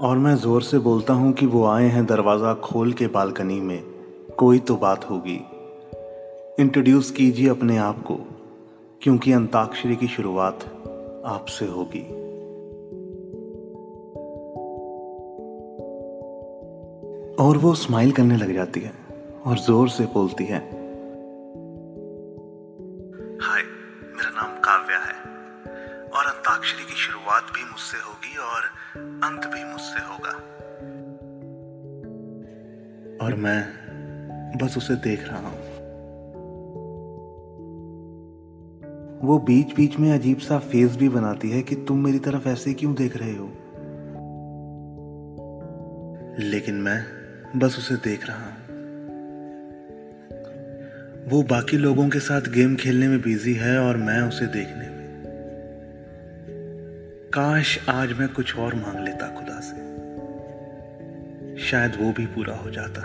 और मैं ज़ोर से बोलता हूँ कि वो आए हैं दरवाज़ा खोल के बालकनी में। कोई तो बात होगी। इंट्रोड्यूस कीजिए अपने आप को, क्योंकि अंताक्षरी की शुरुआत आपसे होगी। और वो स्माइल करने लग जाती है और ज़ोर से बोलती है हाय मेरा नाम काव्या है। और अंताक्षरी की शुरुआत भी मुझसे होगी और अंत भी मुझसे होगा। और मैं बस उसे देख रहा हूँ। वो बीच बीच में अजीब सा फेस भी बनाती है कि तुम मेरी तरफ़ ऐसे क्यों देख रहे हो? लेकिन मैं बस उसे देख रहा हूँ। वो बाकी लोगों के साथ गेम खेलने में बिज़ी है और मैं उसे देखने में। काश आज मैं कुछ और मांग लेता खुदा से। शायद वो भी पूरा हो जाता।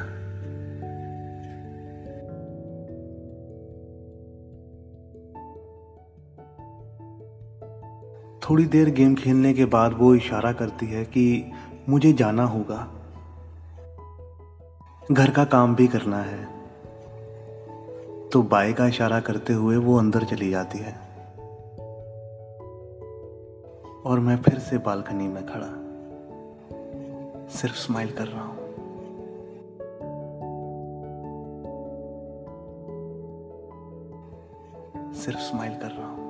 थोड़ी देर गेम खेलने के बाद वो इशारा करती है कि मुझे जाना होगा। घर का काम भी करना है। तो बाय का इशारा करते हुए वो अंदर चली जाती है। और मैं फिर से बालकनी में खड़ा। सिर्फ़ स्माइल कर रहा हूँ। सिर्फ़ स्माइल कर रहा हूँ।